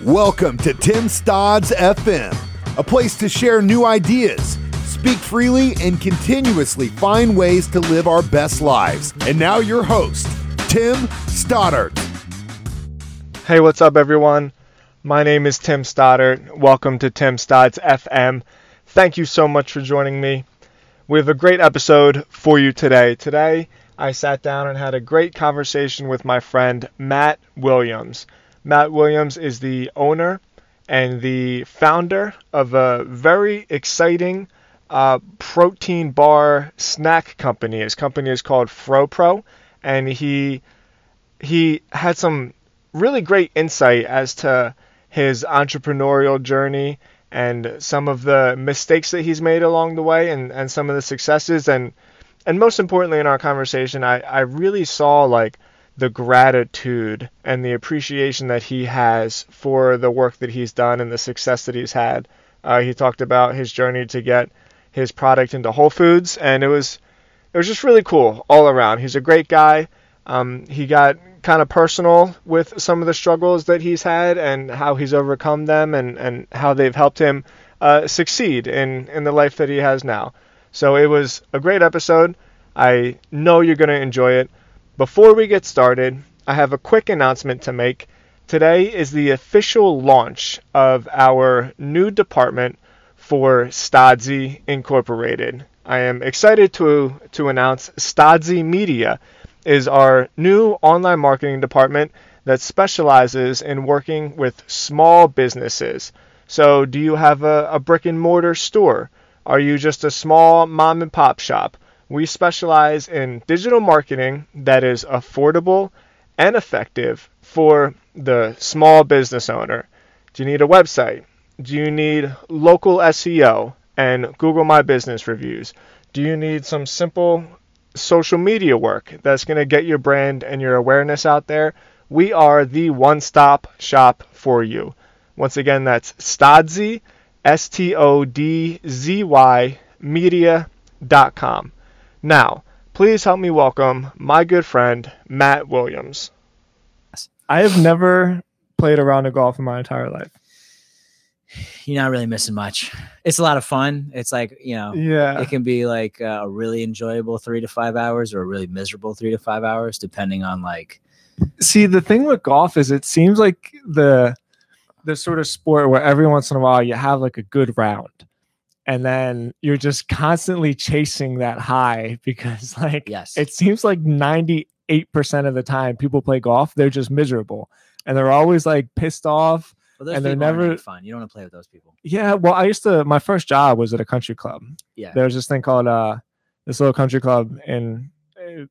Welcome to Tim Stodds FM, a place to share new ideas, speak freely, and continuously find ways to live our best lives. And now, your host, Tim Stoddard. Hey, what's up, everyone? My name is Tim Stoddard. Welcome to Tim Stodds FM. Thank you so much for joining me. We have a great episode for you today. Today, I sat down and had a great conversation with my friend Matt Williams. Matt Williams is the owner and the founder of a very exciting uh, protein bar snack company. His company is called FroPro, and he he had some really great insight as to his entrepreneurial journey and some of the mistakes that he's made along the way and, and some of the successes and and most importantly in our conversation I, I really saw like the gratitude and the appreciation that he has for the work that he's done and the success that he's had. Uh, he talked about his journey to get his product into Whole Foods, and it was it was just really cool all around. He's a great guy. Um, he got kind of personal with some of the struggles that he's had and how he's overcome them and, and how they've helped him uh, succeed in, in the life that he has now. So it was a great episode. I know you're going to enjoy it. Before we get started, I have a quick announcement to make. Today is the official launch of our new department for Stodzy Incorporated. I am excited to, to announce Stodzy Media is our new online marketing department that specializes in working with small businesses. So, do you have a, a brick and mortar store? Are you just a small mom and pop shop? We specialize in digital marketing that is affordable and effective for the small business owner. Do you need a website? Do you need local SEO and Google My Business reviews? Do you need some simple social media work that's going to get your brand and your awareness out there? We are the one stop shop for you. Once again, that's Stodzy, S T O D Z Y, media.com. Now, please help me welcome my good friend, Matt Williams. I have never played a round of golf in my entire life. You're not really missing much. It's a lot of fun. It's like, you know, Yeah. it can be like a really enjoyable three to five hours or a really miserable three to five hours, depending on like, See, the thing with golf is it seems like the the sort of sport where every once in a while you have like a good round. And then you're just constantly chasing that high because like yes, it seems like 98% of the time people play golf, they're just miserable. And they're always like pissed off. well, and they're never- fun. You don't want to play with those people. Yeah, well, I used to my first job was at a country club. Yeah. there was this thing called uh this little country club in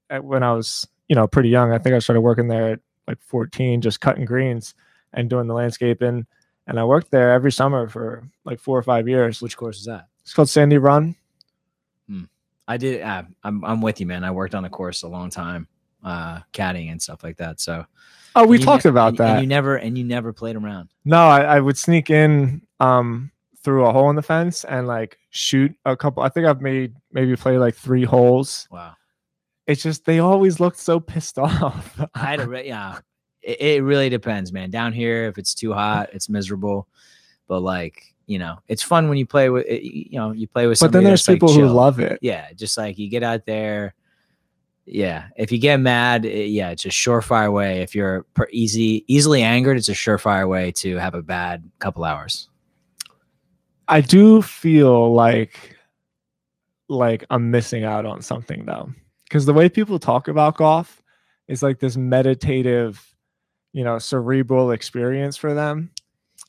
uh, when I was you know pretty young. I think I started working there at like 14, just cutting greens and doing the landscaping. And I worked there every summer for like four or five years. Which course is that? It's called Sandy Run. I did. Uh, I'm, I'm with you, man. I worked on a course a long time, uh, caddying and stuff like that. So Oh, we talked ne- about and- that. And you never, and you never played around. no, I, I would sneak in um through a hole in the fence and like shoot a couple. I think I've made maybe play like three holes. Wow. It's just they always looked so pissed off. I had a, re- yeah, it, it really depends, man. Down here, if it's too hot, it's miserable. But like, you know, it's fun when you play with, eh, it, you know, you play with. but then there's that's, like, people who love it. Yeah, just like you get out there. Yeah, if you get mad, it- yeah, it's a surefire way. If you're easy, easily angered, it's a surefire way to have a bad couple hours. I do feel like like I'm missing out on something though. Because the way people talk about golf is like this meditative, you know, cerebral experience for them.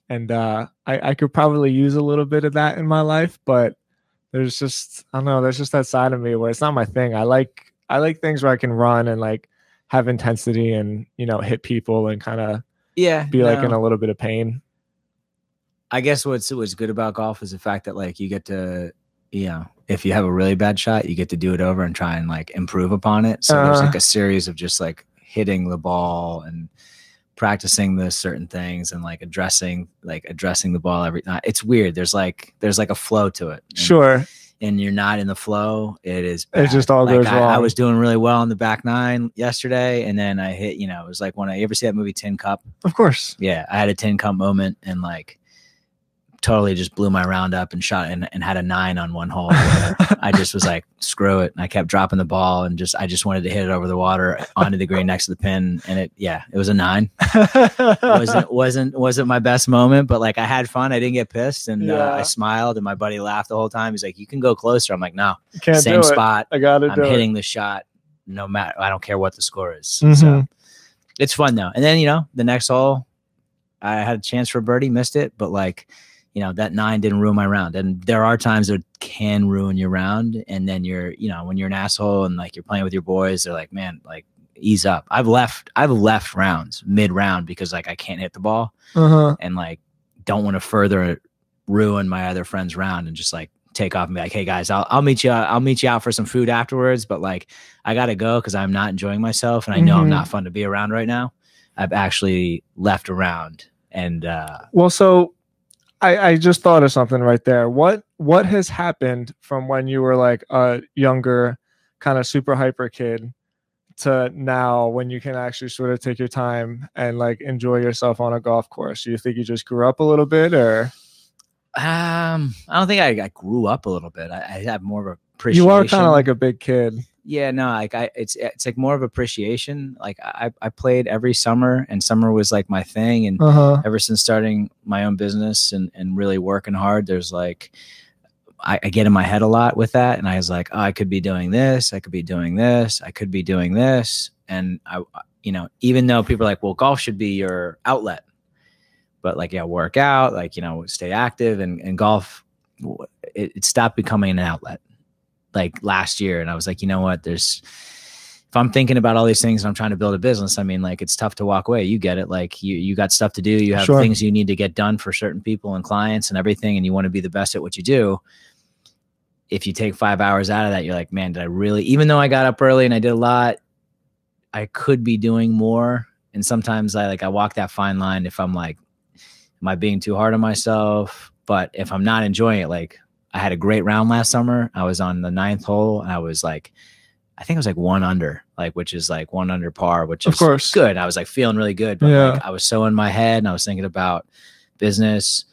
And uh I, I could probably use a little bit of that in my life, but there's just I don't know, there's just that side of me where it's not my thing. I like I like things where I can run and like have intensity and you know hit people and kind of Yeah, be like in a little bit of pain. I guess what's what's good about golf is the fact that like you get to, you know, if you have a really bad shot, you get to do it over and try and like improve upon it. So there's Uh. like a series of just like hitting the ball and practicing the certain things and like addressing like addressing the ball every night. It's weird. There's like there's like a flow to it. And Sure. and you're not in the flow, it is. It just all Like, goes I, I was doing really well on the back nine yesterday, and then I hit. You know, it was like when I you ever see that movie Tin Cup. Of course. Yeah, I had a tin cup moment and like totally just blew my round up and shot and, and had a nine on one hole. I just was like, screw it. And I kept dropping the ball and just I just wanted to hit it over the water onto the green next to the pin. And it yeah, it was a nine. wasn't wasn't wasn't my best moment, but like I had fun. I didn't get pissed and uh, I smiled and my buddy laughed the whole time. He's like, You can go closer. I'm like, No, Can't same it. spot. I got it. I'm hitting the shot no matter I don't care what the score is. Mhm. So it's fun though. And then, you know, the next hole, I had a chance for a birdie, missed it, but like, you know, that nine didn't ruin my round. And there are times that can ruin your round. And then you're, you know, when you're an asshole and like you're playing with your boys, they're like, man, like ease up. I've left, I've left rounds mid round because like I can't hit the ball. Uh-huh. and like don't want to further ruin my other friend's round and just like take off and be like, hey guys, I'll, I'll meet you. I'll meet you out for some food afterwards. But like, I gotta go because I'm not enjoying myself and I know I'm Mhm. not fun to be around right now. I've actually left around and uh, Well, so I, I just thought of something right there. What what has happened from when you were like a younger, kind of super hyper kid to now when you can actually sort of take your time and like enjoy yourself on a golf course? Do you think you just grew up a little bit or um, I don't think I, I grew up a little bit. I, I have more of a appreciation. you are kind of like a big kid? Yeah no like i it's it's like more of appreciation like i i played every summer and summer was like my thing and Uh-huh. ever since starting my own business and and really working hard there's like I, I get in my head a lot with that and i was like oh, i could be doing this i could be doing this i could be doing this and i you know even though people are like well golf should be your outlet but like yeah work out like you know stay active and, and golf it, it stopped becoming an outlet like last year and i was like you know what? There's if i'm thinking about all these things and i'm trying to build a business i mean like it's tough to walk away. You get it. Like you you got stuff to do. You have Sure. things you need to get done for certain people and clients and everything and you want to be the best at what you do. If you take five hours out of that you're like man did i really even though i got up early and i did a lot i could be doing more. And sometimes i like i walk that fine line if i'm like am i being too hard on myself? But if i'm not enjoying it like I had a great round last summer. I was on the ninth hole and I was like, I think it was like one under, like which is like one under par, which Of is course. good. I was like feeling really good, but Yeah. like I was so in my head and I was thinking about business.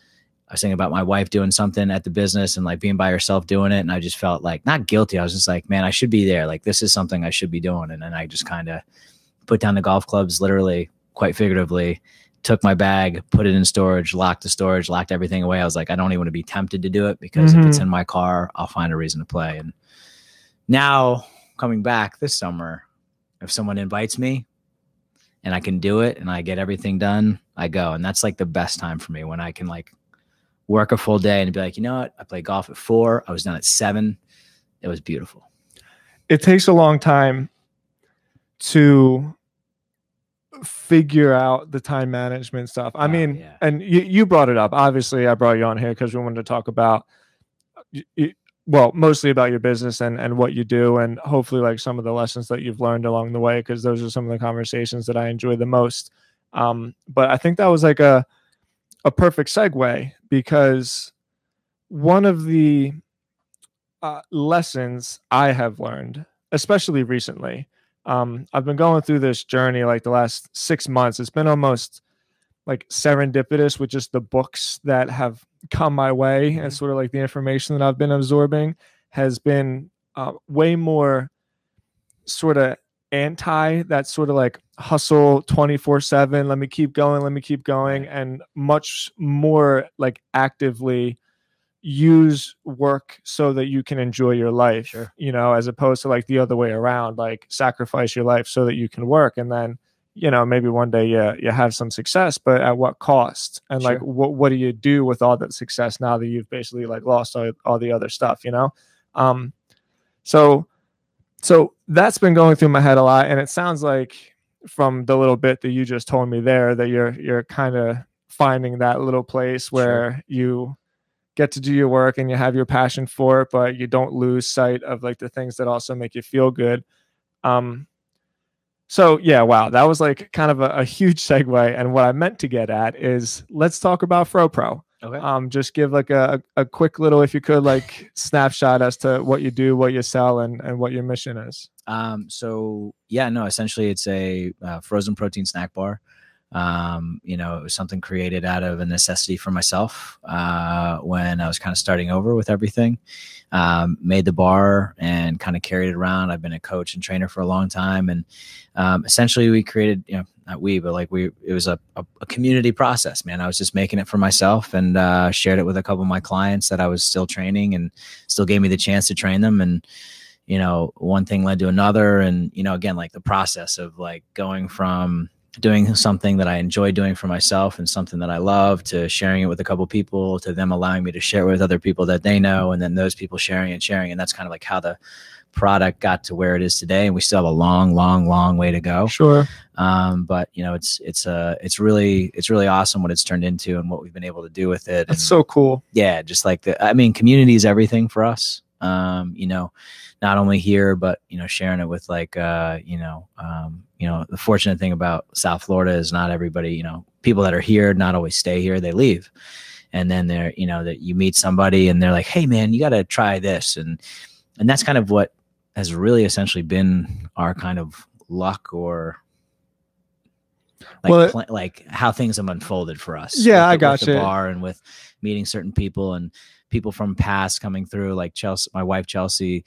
I was thinking about my wife doing something at the business and like being by herself doing it. And I just felt like not guilty. I was just like, man, I should be there. Like this is something I should be doing. And then I just kind of put down the golf clubs, literally, quite figuratively, took my bag, put it in storage, locked the storage, locked everything away. I was like, I don't even want to be tempted to do it because if it's Mhm. in my car, I'll find a reason to play. And now coming back this summer, if someone invites me and I can do it and I get everything done, I go. And that's like the best time for me when I can like work a full day and be like, you know what? I play golf at four. I was done at seven. It was beautiful. it takes a long time to figure out the time management stuff. I Oh, mean, yeah. and you, you brought it up. Obviously, I brought you on here because we wanted to talk about, well, mostly about your business and and what you do, and hopefully like some of the lessons that you've learned along the way, because those are some of the conversations that I enjoy the most. Um, but I think that was like a a perfect segue because one of the uh, lessons I have learned, especially recently. Um, I've been going through this journey like the last six months. It's been almost like serendipitous with just the books that have come my way and sort of like the information that I've been absorbing has been uh, way more sort of anti that sort of like hustle 24 7 let me keep going let me keep going and much more like actively use work so that you can enjoy your life Sure. you know as opposed to like the other way around like sacrifice your life so that you can work and then you know maybe one day you you have some success but at what cost? And like what what do you do with all that success now that you've basically like lost all, all the other stuff you know? Um so so that's been going through my head a lot and it sounds like from the little bit that you just told me there that you're you're kind of finding that little place where you get to do your work and you have your passion for it but you don't lose sight of like the things that also make you feel good um so yeah wow that was like kind of a, a huge segue and what i meant to get at is let's talk about FroPro. Okay. Um, just give like a, a quick little, if you could, like snapshot as to what you do, what you sell, and and what your mission is. Um, so yeah, no, essentially it's a uh, frozen protein snack bar. Um, you know, it was something created out of a necessity for myself uh, when I was kind of starting over with everything. Um, made the bar and kind of carried it around. I've been a coach and trainer for a long time, and um, essentially we created, you know, not we, but like we, it was a, a, a, community process, man. I was just making it for myself and uh, shared it with a couple of my clients that I was still training and still gave me the chance to train them. And, you know, one thing led to another. And, you know, again, like the process of like going from doing something that I enjoy doing for myself and something that I love to sharing it with a couple people to them allowing me to share with other people that they know. And then those people sharing and sharing. And that's kind of like how the, product got to where it is today and we still have a long long long way to go sure um, but you know it's it's uh it's really it's really awesome what it's turned into and what we've been able to do with it it's so cool yeah just like the i mean community is everything for us um, you know not only here but you know sharing it with like uh, you know um, you know the fortunate thing about south florida is not everybody you know people that are here not always stay here they leave and then they're you know that you meet somebody and they're like hey man you got to try this and and that's kind of what has really essentially been our kind of luck or like well, pl- like how things have unfolded for us. Yeah, I got you. bar and with meeting certain people and people from past coming through. Like Chelsea, my wife Chelsea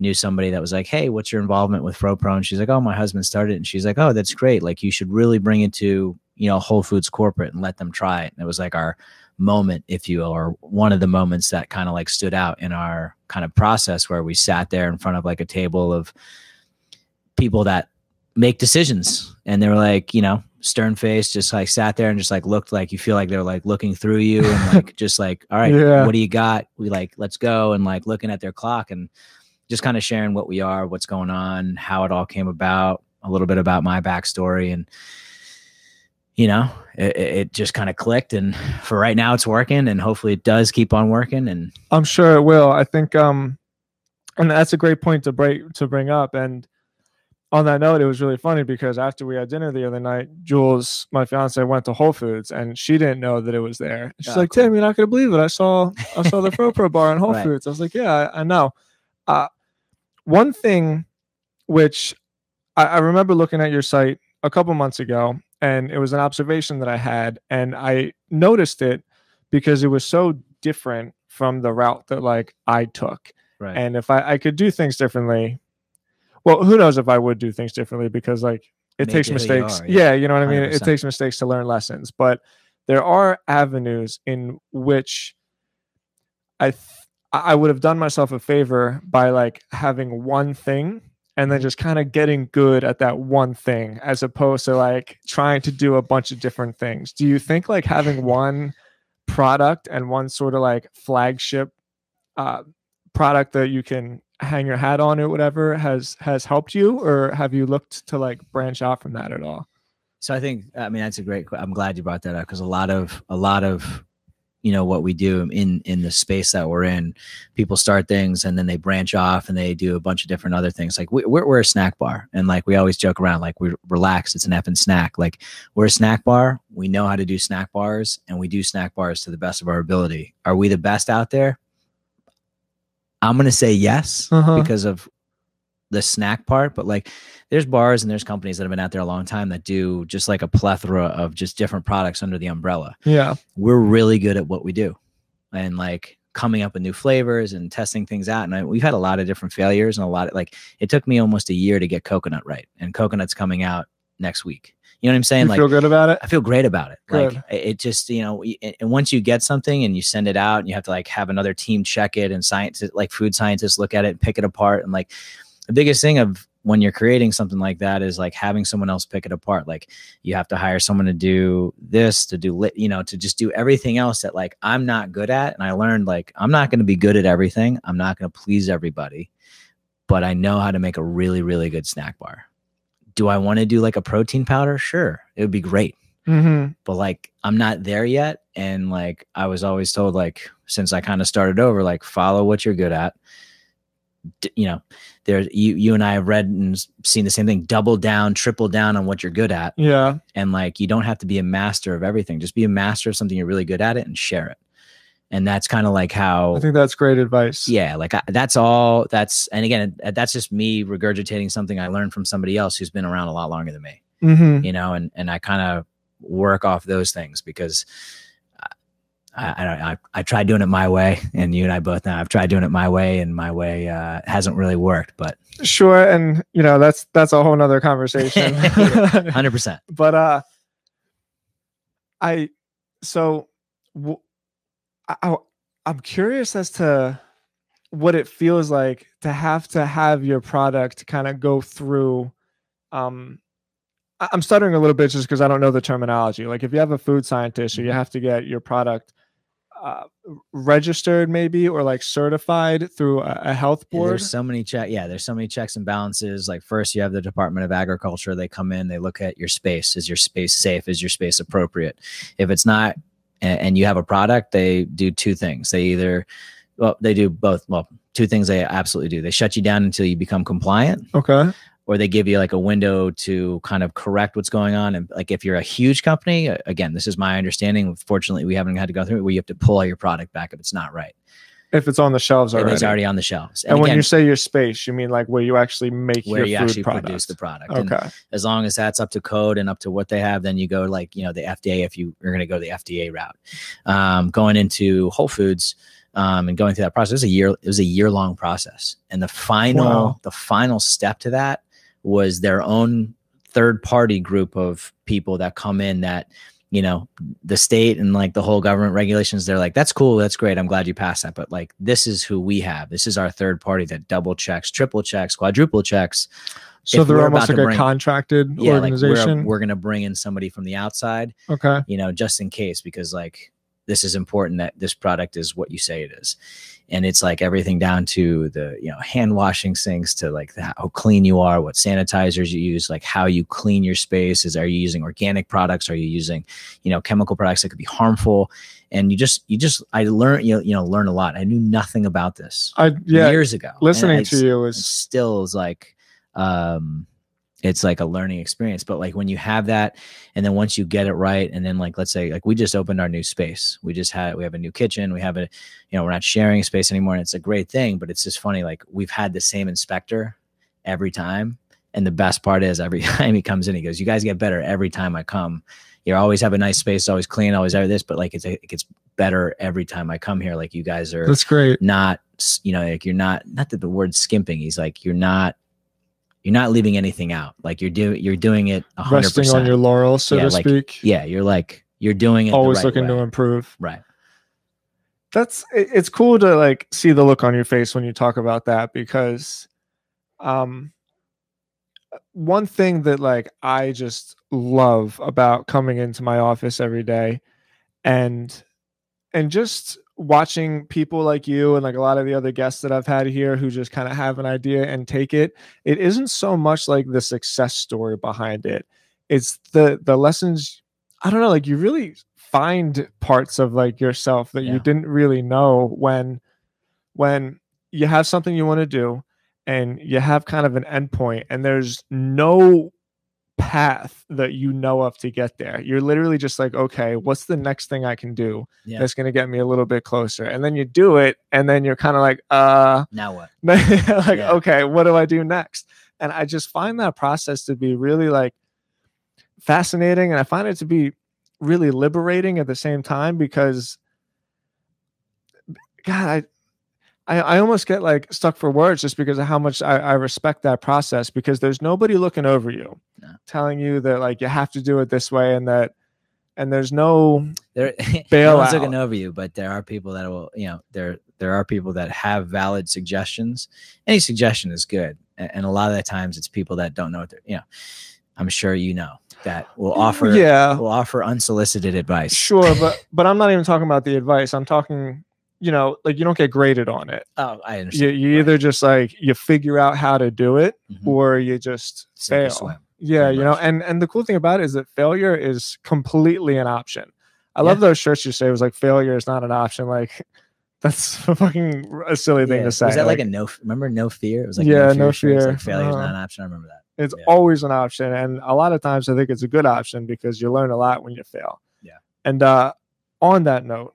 knew somebody that was like, "Hey, what's your involvement with FroPro?" And she's like, "Oh, my husband started." And she's like, "Oh, that's great. Like you should really bring it to you know Whole Foods corporate and let them try it." And it was like our moment, if you will, or one of the moments that kind of like stood out in our kind of process where we sat there in front of like a table of people that make decisions and they were like, you know, stern face, just like sat there and just like looked like you feel like they're like looking through you and like just like, all right, yeah. what do you got? We like, let's go and like looking at their clock and just kind of sharing what we are, what's going on, how it all came about, a little bit about my backstory and you know, it, it just kind of clicked. And for right now, it's working, and hopefully, it does keep on working. And I'm sure it will. I think, um, and that's a great point to break to bring up. And on that note, it was really funny because after we had dinner the other night, Jules, my fiance, went to Whole Foods and she didn't know that it was there. She's oh, like, cool. "Tim, you're not gonna believe it. I saw I saw the FroPro bar in Whole right. Foods." I was like, "Yeah, I, I know." Uh, one thing which I, I remember looking at your site a couple months ago and it was an observation that I had, and I noticed it because it was so different from the route that like I took. Right. And if I, I could do things differently, well, who knows if I would do things differently because like it Make takes it mistakes. Are, yeah. yeah. you know what I mean? It takes mistakes to learn lessons, but there are avenues in which I th- I would have done myself a favor by like having one thing and then just kind of getting good at that one thing as opposed to like trying to do a bunch of different things. Do you think like having one product and one sort of like flagship uh, product that you can hang your hat on or whatever has has helped you or have you looked to like branch out from that at all? So I think I mean that's a great I'm glad you brought that up because a lot of a lot of you know what we do in in the space that we're in people start things and then they branch off and they do a bunch of different other things. Like we, are we're a snack bar and like we always joke around like we're relaxed it's an effing snack. Like we're a snack bar we know how to do snack bars and we do snack bars to the best of our ability. Are we the best out there i'm gonna say yes uh-huh. because of the snack part, but like there's bars and there's companies that have been out there a long time that do just like a plethora of just different products under the umbrella. Yeah. We're really good at what we do. And like coming up with new flavors and testing things out. And I, we've had a lot of different failures and a lot of like it took me almost a year to get coconut right. And coconut's coming out next week. You know what I'm saying? You like, feel good about it. I feel great about it. Good. Like it just, you know, and once you get something and you send it out, and you have to like have another team check it and science, like food scientists look at it and pick it apart, and like the biggest thing of when you're creating something like that is like having someone else pick it apart like you have to hire someone to do this to do lit you know to just do everything else that like i'm not good at and i learned like i'm not going to be good at everything i'm not going to please everybody but i know how to make a really really good snack bar do i want to do like a protein powder? Sure it would be great. Mm-hmm. but like i'm not there yet and like i was always told like since i kind of started over like follow what you're good at. You know there you you and i have read and seen the same thing double down triple down on what you're good at. Yeah. And like you don't have to be a master of everything just be a master of something you're really good at it and share it and that's kind of like how I think that's great advice. yeah like I, that's all that's and again uh, that's just me regurgitating something i learned from somebody else who's been around a lot longer than me hmm you know and and i kind of work off those things because I, I I, I tried doing it my way and you and i both know i've tried doing it my way and my way uh hasn't really worked but Sure, and you know that's that's a whole nother conversation. 100% but uh, I so w- I, I'm curious as to what it feels like to have to have your product kind of go through um i'm stuttering a little bit just because i don't know the terminology like if you have a food scientist or you have to get your product uh, registered maybe or like certified through a, a health Yeah, board There's so many check. Yeah, there's so many checks and balances. Like first, you have the Department of Agriculture. They come in, they look at your space. Is your space safe? Is your space appropriate? If it's not, and, and you have a product, they do two things. They either, well, they do both. Well, two things they absolutely do. They shut you down until you become compliant, okay or they give you like a window to kind of correct what's going on. And like if you're a huge company, again, this is my understanding. Fortunately, we haven't had to go through it where you have to pull all your product back if it's not right. If it's on the shelves If already, it's already on the shelves. and, when again, you say your space you mean like where you actually make where your you food actually product. produce the product. And okay as long as that's up to code and up to what they have, then you go like, you know, the FDA if you are going to go the FDA route. Um, going into Whole Foods um, and going through that process, it was a year, it was a year long process. And the final, Wow. the final step to that was their own third party group of people that come in that, you know, the state and like the whole government regulations, they're like, that's cool. That's great. I'm glad you passed that. But like, this is who we have. This is our third party that double checks, triple checks, quadruple checks so if they're almost like a contracted yeah, like we're, we're gonna bring in somebody from the outside, okay you know, just in case, because like this is important that this product is what you say it is, and it's like everything down to the you know hand washing sinks to like the, how clean you are, what sanitizers you use, like how you clean your space. Is are you using organic products? Are you using you know chemical products that could be harmful? And you just you just I learned you know, you know learn a lot. I knew nothing about this i yeah years ago. listening I to you is still is like um it's like a learning experience but like when you have that and then once you get it right and then like let's say like we just opened our new space. We just had we have a new kitchen we have a you know we're not sharing a space anymore and it's a great thing but it's just funny like we've had the same inspector every time and the best part is every time he comes in he goes you guys get better every time i come. You always have a nice space always clean always have this but like it's it gets better every time i come here. Like you guys are that's great. not you know like you're not not that the word skimping he's like you're not you're not leaving anything out. Like you're doing you're doing it 100% resting on your laurels so Yeah, to like, speak. yeah you're like you're doing it always right looking way. to improve. Right. That's it's cool to like see the look on your face when you talk about that because um one thing that like I just love about coming into my office every day and and just watching people like you and like a lot of the other guests that I've had here who just kind of have an idea and take it it isn't so much like the success story behind it. It's the the lessons I don't know like you really find parts of like yourself that you didn't really know when when you have something you want to do and you have kind of an endpoint and there's no path that you know of to get there you're literally just like okay what's the next thing i can do Yeah. that's going to get me a little bit closer and then you do it and then you're kind of like uh now what like Yeah. okay what do i do next and i just find that process to be really like fascinating and i find it to be really liberating at the same time because god i I, I almost get like stuck for words just because of how much I, I respect that process because there's nobody looking over you No. telling you that like you have to do it this way and that and there's no there Bail no one's looking over you but there are people that will you know there there are people that have valid suggestions. Any suggestion is good and, and a lot of the times it's people that don't know what they're you know i'm sure you know that will mm, offer yeah. will offer unsolicited advice. Sure but but i'm not even talking about the advice. I'm talking you know like you don't get graded on it oh i you, understand you Right. either just like you figure out how to do it Mhm. or you just Sink fail yeah you know and and the cool thing about it is that failure is completely an option i love those shirts you say it was like failure is not an option like that's a fucking a silly thing Yeah. to say Was that like, like, a no? Remember no fear? It was like Yeah, no shirt. It's fear. Like failure's Uh-huh. not an option. I remember that. it's yeah. always an option and a lot of times i think it's a good option because you learn a lot when you fail Yeah. and uh on that note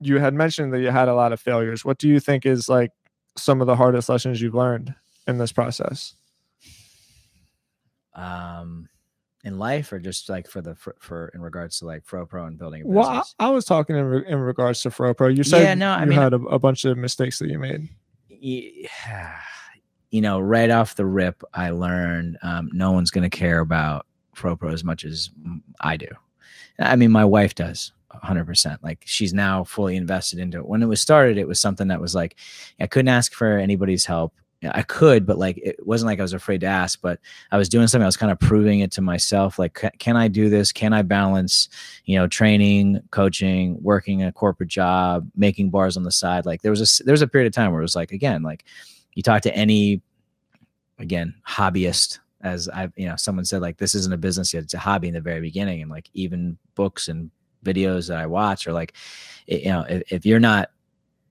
you had mentioned that you had a lot of failures. What do you think is like some of the hardest lessons you've learned in this process? Um, in life, or just like for the for, for in regards to like Fro Pro and building a Well, I. I was talking in, re- in regards to Fro Pro. You said Yeah, no, I you mean- had a, a bunch of mistakes that you made. yeah, you know, right off the rip, I learned um, no one's going to care about Fro Pro as much as I do. I mean, my wife does 100%. Like, she's now fully invested into it. When it was started, it was something that was like, I couldn't ask for anybody's help. I could, but like, it wasn't like I was afraid to ask, but I was doing something. I was kind of proving it to myself. Like, can I do this? Can I balance, you know, training, coaching, working a corporate job, making bars on the side? Like, there was a there was a period of time where it was like, again, like, you talk to any again hobbyist as I've, you know someone said like this isn't a business yet it's a hobby in the very beginning and like even books and videos that i watch are like it- you know if, if you're not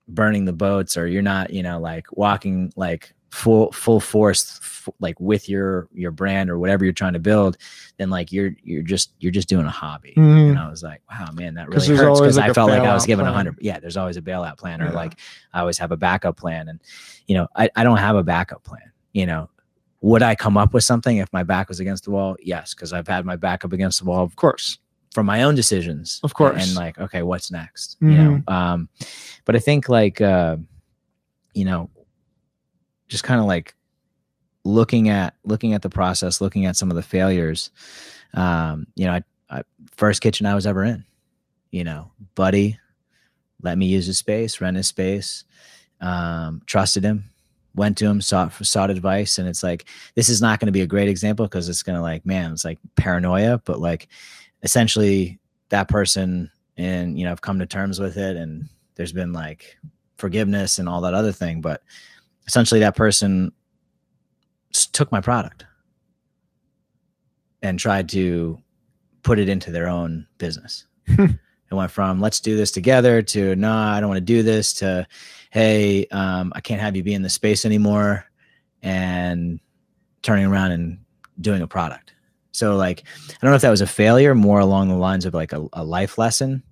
burning the boats or you're not you know like walking like full full force f- like with your your brand or whatever you're trying to build then like you're you're just you're just doing a hobby Mhm. and i was like wow man that really hurts because like, i felt like i was given a hundred yeah there's always a bailout plan or Yeah. like I always have a backup plan. And, you know, I, I don't have a backup plan. You know, would I come up with something if my back was against the wall? Yes, because I've had my back up against the wall Of course. From my own decisions. Of course. And like, okay, what's next? You know, um, but I think like, uh, you know, just kind of like looking at looking at the process, looking at some of the failures. Um, you know, I, I first kitchen I was ever in. You know, buddy, let me use his space, rent his space. Um, trusted him, went to him, sought sought advice, and it's like this is not going to be a great example because it's going to like man, it's like paranoia, but like essentially that person and you know I've come to terms with it, and there's been like forgiveness and all that other thing, but essentially that person took my product and tried to put it into their own business. it went from let's do this together to no, I don't want to do this to hey, um, I can't have you be in the space anymore, and turning around and doing a product. So like I don't know if that was a failure, more along the lines of like a, a life lesson.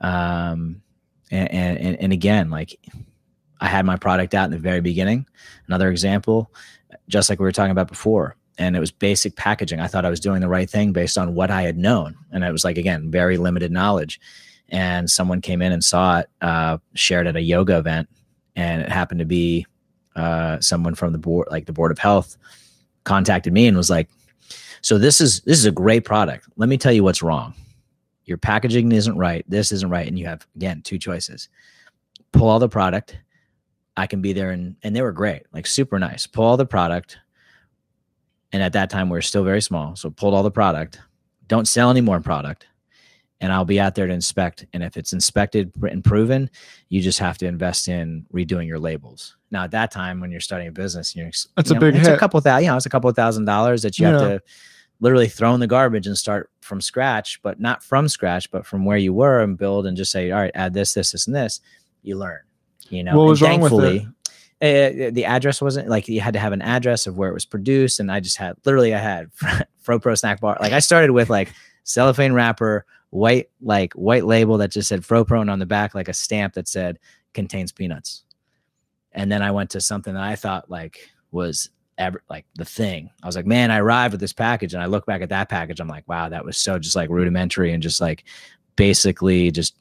Um, and, and and again, like I had my product out in the very beginning. Another example, just like we were talking about before, and it was basic packaging. I thought I was doing the right thing based on what I had known, and it was like again very limited knowledge. And someone came in and saw it, uh, shared at a yoga event, and it happened to be uh, someone from the board, like the board of health, contacted me and was like, "So this is this is a great product. Let me tell you what's wrong. Your packaging isn't right. This isn't right, and you have again two choices: pull all the product. I can be there, and and they were great, like super nice. Pull all the product, and at that time we are still very small, so pulled all the product. Don't sell any more product." And I'll be out there to inspect. And if it's inspected and proven, you just have to invest in redoing your labels. Now, at that time, when you're starting a business, you're That's you a big it's hit. a couple thousand, you know, it's a couple of thousand dollars that you have to literally throw in the garbage and start from scratch, but not from scratch, but from where you were and build and just say, all right, add this, this, this, and this. You learn, you know. What was wrong with it? uh, the address wasn't like you had to have an address of where it was produced, and I just had literally I had Fro Pro snack bar. Like I started with like cellophane wrapper, white like white label that just said Fro Pro, and on the back like a stamp that said contains peanuts. And then I went to something that I thought like was ever like the thing. I was like, man, I arrived with this package, and I look back at that package. I'm like, wow, that was so just like rudimentary and just like basically just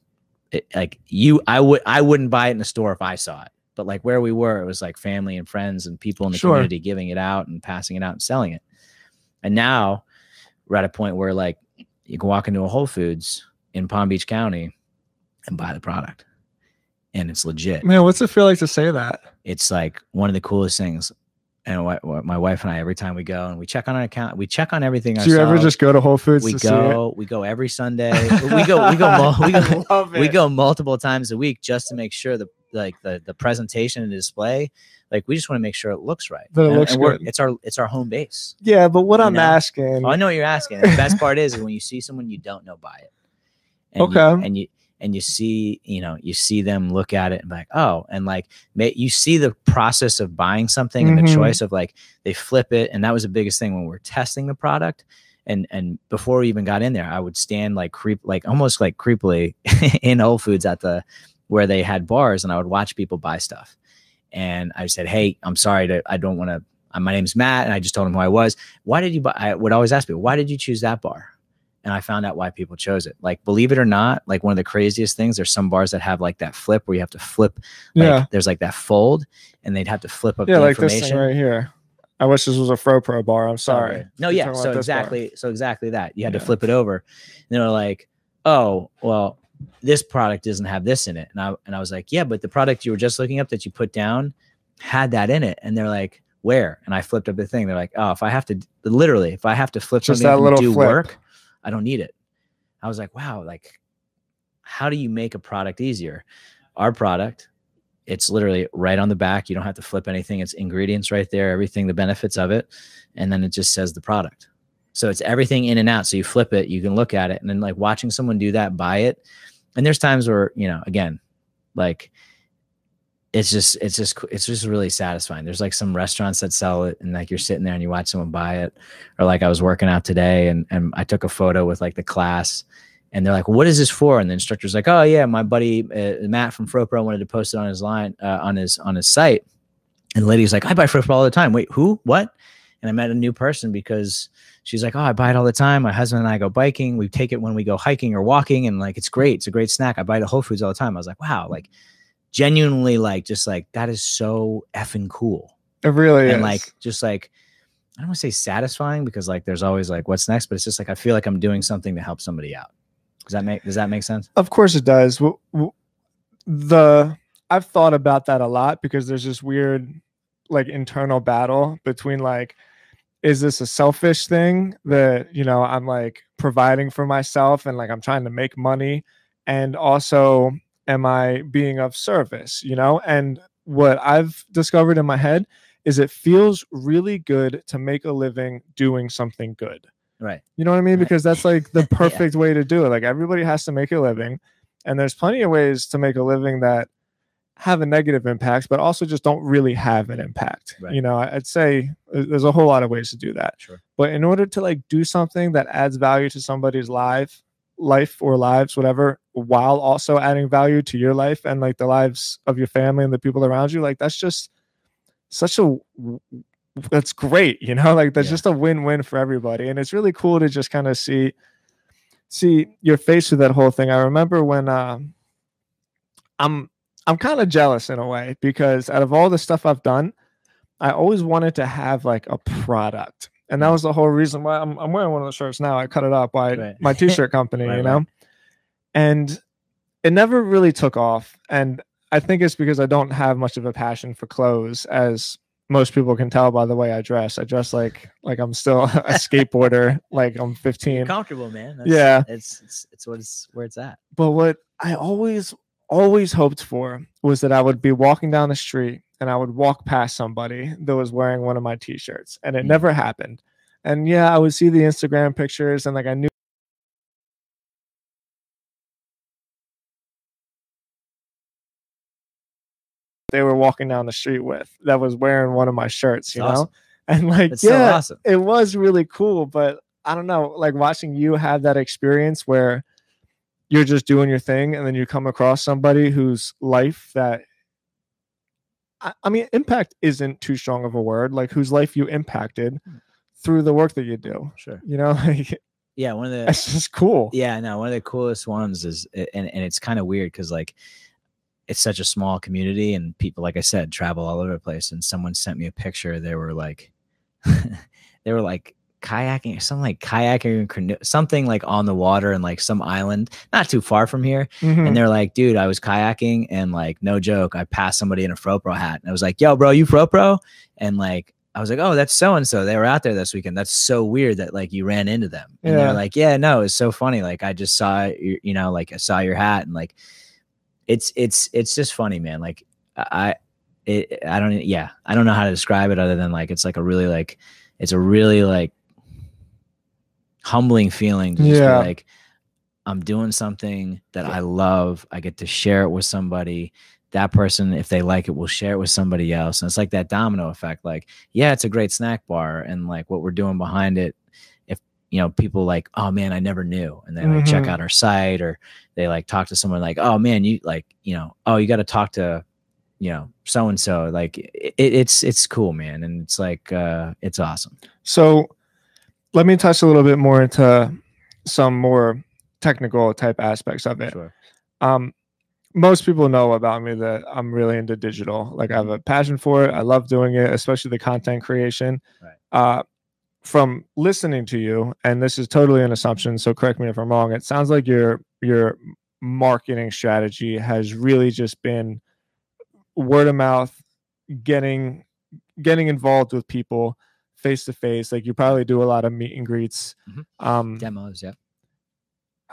it, like you. I would I wouldn't buy it in the store if I saw it but like where we were, it was like family and friends and people in the Sure. community giving it out and passing it out and selling it. And now we're at a point where like you can walk into a Whole Foods in Palm Beach County and buy the product, and it's legit. Man, what's it feel like to say that? It's like one of the coolest things. And my wife and I, every time we go and we check on our account, we check on everything. Do you ever just go to Whole Foods we go, we go every Sunday. we go, we go, we go, we go multiple times a week just to make sure the like the the presentation and display like we just want to make sure it looks right That it And- looks and good. it's our it's our home base Yeah, but what I'm know? asking, oh, i know what you're asking the best part is, is when you see someone you don't know buy it and you- Okay. and you and you see you know you see them look at it and be like oh and like may, you see the process of buying something and Mhm. the choice of like they flip it and that was the biggest thing when we we're testing the product and and before we even got in there i would stand like creep like almost like creepily in whole foods at the where they had bars and I would watch people buy stuff. And I said, Hey, I'm sorry to, I don't want to, my name's Matt. And I just told him who I was. Why did you buy? I would always ask people, why did you choose that bar? And I found out why people chose it. Like, believe it or not, like one of the craziest things, there's some bars that have like that flip where you have to flip. Like, Yeah. There's like that fold and they'd have to flip up Yeah, the like this thing right here. I wish this was a Fro Pro bar. I'm sorry. No, yeah. So this bar. exactly, so exactly that. You had to flip it over. And they were like, "Oh, well, this product doesn't have this in it." And I and I was like, "Yeah, but the product you were just looking up that you put down had that in it." And they're like, "Where?" And I flipped up the thing. They're like, "Oh, if I have to literally, if I have to flip Just something that little do flip. work, I don't need it." I was like, "Wow, like how do you make a product easier?" Our product it's literally right on the back. You don't have to flip anything. It's ingredients right there, everything, the benefits of it. And then it just says the product. So it's everything in and out. So you flip it, you can look at it, and then like watching someone do that, buy it. And there's times where, you know, again, like it's just it's just it's just really satisfying. There's like some restaurants that sell it and like you're sitting there and you watch someone buy it. Or like I was working out today and and I took a photo with like the class and they're like, "What is this for?" And the instructor's like, "Oh yeah, my buddy uh, Matt from FroPro wanted to post it on his line uh, on his on his site." And the lady's like, "I buy FroPro all the time." Wait, who? What? And I met a new person because she's like, "Oh, I buy it all the time. My husband and I go biking. We take it when we go hiking or walking, and like it's great. It's a great snack. I buy it at Whole Foods all the time." I was like, "Wow!" Like genuinely, like just like that is so effing cool It really and is. like just like I don't want to say satisfying because like there's always like what's next, but it's just like I feel like I'm doing something to help somebody out. Does that make does that make sense? Of course it does. The I've thought about that a lot because there's this weird like internal battle between like is this a selfish thing that you know I'm like providing for myself and like I'm trying to make money and also am I being of service, you know? And what I've discovered in my head is it feels really good to make a living doing something good. Right. You know what I mean? Right. Because that's like the Yeah. perfect way to do it. Like everybody has to make a living, and there's plenty of ways to make a living that have a negative impact, but also just don't really have an impact. Right. You know, I'd say uh, there's a whole lot of ways to do that. Sure. But in order to like do something that adds value to somebody's life, life or lives, whatever, while also adding value to your life and like the lives of your family and the people around you, like that's just such a that's great, you know, like that's Yeah. just a win-win for everybody. And it's really cool to just kind of see see your face with that whole thing. I remember when um I'm I'm kind of jealous in a way because out of all the stuff I've done, I always wanted to have like a product. And that was the whole reason why I'm, I'm wearing one of the shirts now. I cut it up by Right. my t-shirt company, Right, you know? And it never really took off. And I think it's because I don't have much of a passion for clothes as most people can tell by the way I dress. I dress like like I'm still a skateboarder, like I'm 15. comfortable, man. Yeah. It's it's it's what it's where it's at. But what I always, always hoped for was that I would be walking down the street and I would walk past somebody that was wearing one of my t shirts. And it Mm. never happened. And yeah, I would see the Instagram pictures and like I knew. They were walking down the street with that was wearing one of my shirts, you know? awesome. And like, yeah, so awesome. it was really cool but i don't know like watching you have that experience where you're just doing your thing and then you come across somebody whose life that I, I mean impact isn't too strong of a word like whose life you impacted Hmm. through the work that you do Sure. you know like Yeah, one of the that's just cool yeah no one of the coolest ones is and and it's kind of weird because like it's such a small community and people like i said travel all over the place and someone sent me a picture they were like they were like kayaking something like kayaking or canoe, something like on the water and like some island not too far from here Mhm. and they're like dude i was kayaking and like no joke i passed somebody in a fropro hat and i was like yo bro you fropro and like I was like, oh, that's so and so. They were out there this weekend. That's so weird that like you ran into them. And Yeah. they're like, yeah, no, it's so funny. Like I just saw, your, you know, like I saw your hat and like, it's it's it's just funny, man. Like I, it, I don't, yeah, I don't know how to describe it other than like it's like a really like, it's a really like humbling feeling to just Yeah. be like, I'm doing something that I love. I get to share it with somebody. That person, if they like it, will share it with somebody else. And it's like that domino effect. Like, yeah, it's a great snack bar, and like what we're doing behind it. If you know people like oh man i never knew and then they like check out our site or they like talk to someone like oh man you like you know oh you got to talk to you know so and so like it, it's it's cool man and it's like uh it's awesome So let me touch a little bit more into some more technical type aspects of it. sure Um, most people know about me that I'm really into digital. Like I have a passion for it. I love doing it, especially the content creation. Right. Uh, from listening to you, and this is totally an assumption, so correct me if I'm wrong. It sounds like your your marketing strategy has really just been word of mouth, getting getting involved with people face to face. Like you probably do a lot of meet and greets. Mhm. Um, demos yeah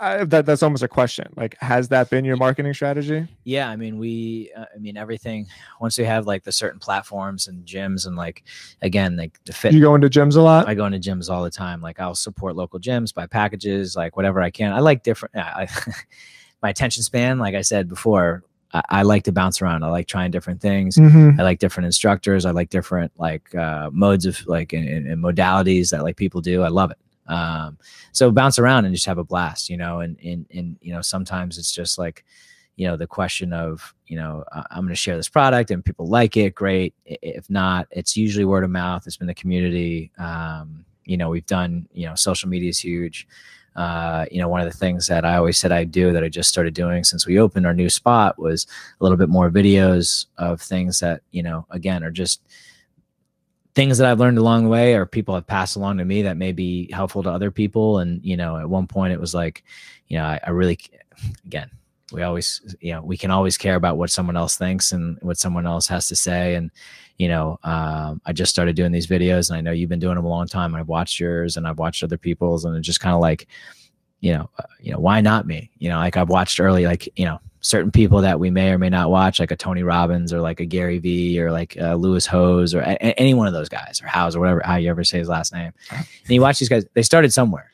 I, that that's almost a question. Like, has that been your marketing strategy? yeah i mean we uh, i mean everything once we have like the certain platforms and gyms and like again like the fit You go into gyms a lot. I go into gyms all the time. Like I'll support local gyms, buy packages, like whatever I can. I like different. I, I- my attention span, like I said before, I, I like to bounce around. I like trying different things. Mhm. I like different instructors. I like different like uh, modes of like and, and, and modalities that like people do. I love it. Um, so bounce around and just have a blast, you know. And and and you know sometimes it's just like you know the question of you know uh, i'm going to share this product and people like it great if not it's usually word of mouth it's been the community um, you know we've done you know social media is huge uh, you know one of the things that i always said i'd do that i just started doing since we opened our new spot was a little bit more videos of things that you know again are just things that i've learned along the way or people have passed along to me that may be helpful to other people. And you know at one point it was like you know i, I really again we always you know we can always care about what someone else thinks and what someone else has to say. And you know um, i just started doing these videos and i know you've been doing them a long time. I've watched yours and i've watched other people's and it's just kind of like you know uh, you know why not me? You know like i've watched early like you know certain people that we may or may not watch like a tony robbins or like a gary vee or like uh, lewis howes or a- any one of those guys or house or whatever how you ever say his last name. And you watch these guys they started somewhere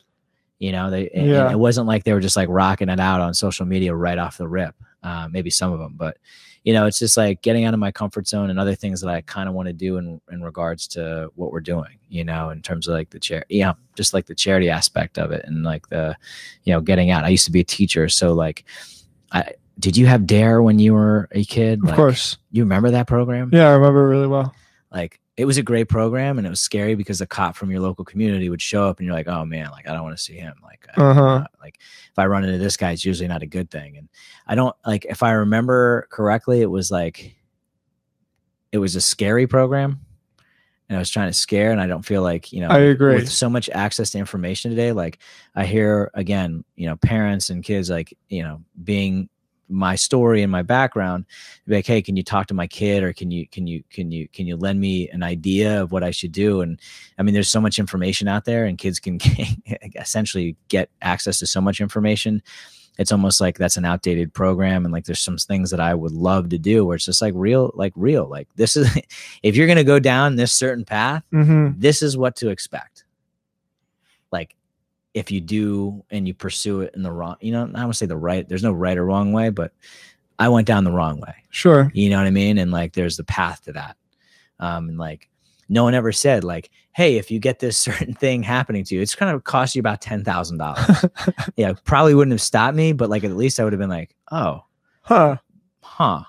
you know they Yeah. it wasn't like they were just like rocking it out on social media right off the rip uh, maybe some of them but you know it's just like getting out of my comfort zone and other things that i kind of want to do in in regards to what we're doing you know in terms of like the chair yeah just like the charity aspect of it and like the you know getting out i used to be a teacher so like i did you have DARE when you were a kid Of course. you remember that program Yeah, I remember it really well. like it was a great program and it was scary because the cop from your local community would show up and you're like oh man like i don't want to see him like Uh-huh. uh, like if i run into this guy it's usually not a good thing and i don't like if i remember correctly it was like it was a scary program and i was trying to scare and i don't feel like you know I agree. with so much access to information today like i hear again you know parents and kids like you know being my story and my background like hey can you talk to my kid or can you can you can you can you lend me an idea of what i should do? And i mean there's so much information out there and kids can essentially get access to so much information. It's almost like that's an outdated program and like there's some things that i would love to do where it's just like real like real like this is if you're going to go down this certain path hmm this is what to expect. Like if you do and you pursue it in the wrong, you know, I don't want to say the right, there's no right or wrong way, but I went down the wrong way. Sure. You know what I mean? And like there's the path to that. Um and like no one ever said like, hey, if you get this certain thing happening to you, it's gonna cost you about ten thousand dollars. yeah, probably wouldn't have stopped me, but like at least I would have been like, oh, huh. huh.